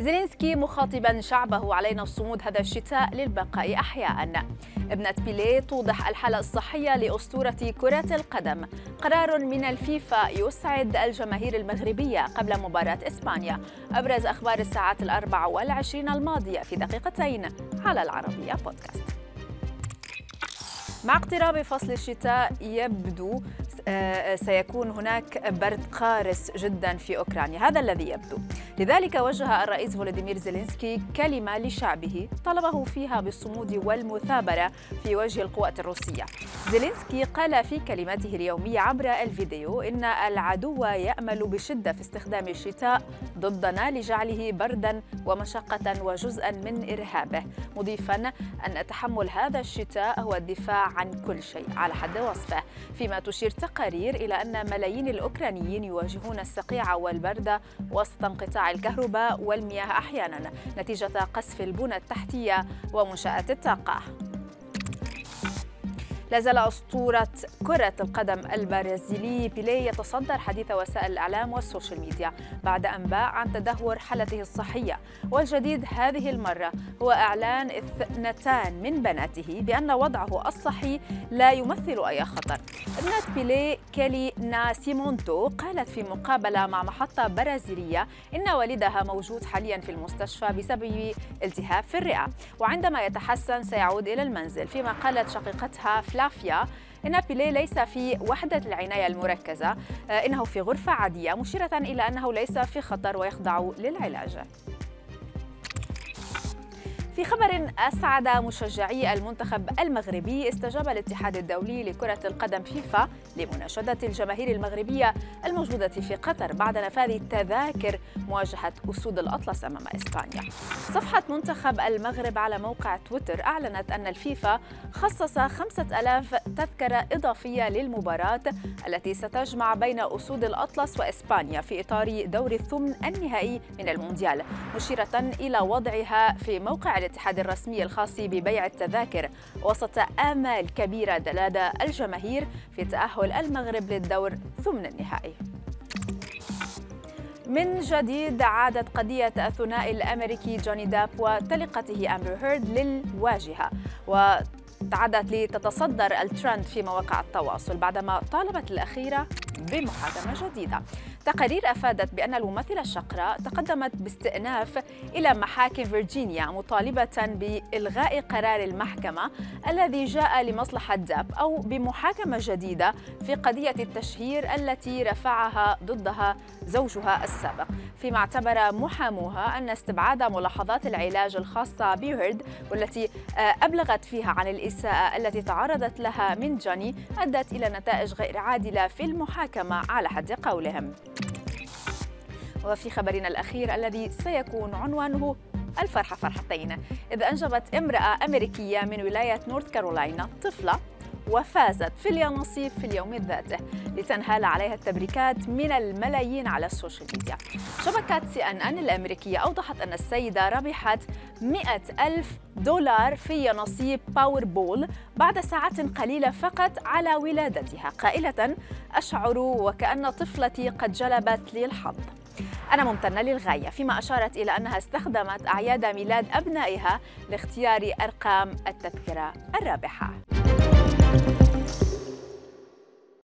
زيلينسكي مخاطبا شعبه علينا الصمود هذا الشتاء للبقاء أحياء ابنة بيليه توضح الحالة الصحية لأسطورة كرة القدم. قرار من الفيفا يسعد الجماهير المغربية قبل مباراة إسبانيا. أبرز أخبار الساعات الأربع والعشرين الماضية في دقيقتين على العربية بودكاست. مع اقتراب فصل الشتاء يبدو سيكون هناك برد قارس جدا في أوكرانيا. هذا الذي يبدو. لذلك وجه الرئيس فولوديمير زيلينسكي كلمة لشعبه طلبه فيها بالصمود والمثابرة في وجه القوات الروسية. زيلينسكي قال في كلمته اليومية عبر الفيديو إن العدو يأمل بشدة في استخدام الشتاء ضدنا لجعله بردا ومشقة وجزءا من إرهابه. مضيفا أن تحمل هذا الشتاء هو الدفاع عن كل شيء على حد وصفه. فيما تشير تقارير إلى أن ملايين الأوكرانيين يواجهون الصقيع والبرد وسط انقطاع الكهرباء والمياه أحيانا نتيجة قصف البنى التحتية ومنشآت الطاقة. لا زال أسطورة كرة القدم البرازيلي بيليه يتصدر حديث وسائل الإعلام والسوشيال ميديا بعد أنباء عن تدهور حالته الصحية. والجديد هذه المرة هو إعلان اثنتان من بناته بأن وضعه الصحي لا يمثل أي خطر. ابنة بيليه كيلي ناسيمونتو قالت في مقابلة مع محطة برازيلية إن والدها موجود حاليا في المستشفى بسبب التهاب في الرئة وعندما يتحسن سيعود إلى المنزل فيما قالت شقيقتها فلافيا إن بيليه ليس في وحدة العناية المركزة آه، إنه في غرفة عادية مشيرة إلى أنه ليس في خطر ويخضع للعلاج. في خبر أسعد مشجعي المنتخب المغربي استجاب الاتحاد الدولي لكرة القدم فيفا لمناشدة الجماهير المغربية الموجودة في قطر بعد نفاذ تذاكر مواجهة أسود الأطلس أمام إسبانيا. صفحة منتخب المغرب على موقع تويتر أعلنت أن الفيفا خصص خمسة ألاف تذكرة إضافية للمباراة التي ستجمع بين أسود الأطلس وإسبانيا في إطار دور الثمن النهائي من المونديال مشيرة إلى وضعها في موقع الاتحاد الرسمي الخاص ببيع التذاكر وسط آمال كبيرة لدى الجماهير في تأهل المغرب للدور ثمن النهائي. من جديد عادت قضية الثنائي الأمريكي جوني داب وطلقته أمبر هيرد للواجهة تعدت لتتصدر الترند في مواقع التواصل بعدما طالبت الأخيرة بمحاكمة جديدة. تقارير أفادت بأن الممثلة الشقراء تقدمت باستئناف إلى محاكم فيرجينيا مطالبة بإلغاء قرار المحكمة الذي جاء لمصلحة داب أو بمحاكمة جديدة في قضية التشهير التي رفعها ضدها زوجها السابق. فيما اعتبر محاموها أن استبعاد ملاحظات العلاج الخاصة بيرد والتي آه، أبلغت فيها عن الإساءة التي تعرضت لها من جوني أدت إلى نتائج غير عادلة في المحاكمة على حد قولهم. وفي خبرنا الأخير الذي سيكون عنوانه الفرحة فرحتين إذ أنجبت امرأة أمريكية من ولاية نورث كارولاينا طفلة وفازت في اليانصيب في اليوم ذاته لتنهال عليها التبريكات من الملايين على السوشيال ميديا. شبكة سي أن أن الأمريكية أوضحت أن السيدة ربحت 100 ألف دولار في ينصيب باور بول بعد ساعات قليلة فقط على ولادتها. قائلة أشعر وكأن طفلتي قد جلبت لي الحظ. أنا ممتنة للغاية فيما أشارت إلى أنها استخدمت أعياد ميلاد أبنائها لاختيار أرقام التذكرة الرابحة.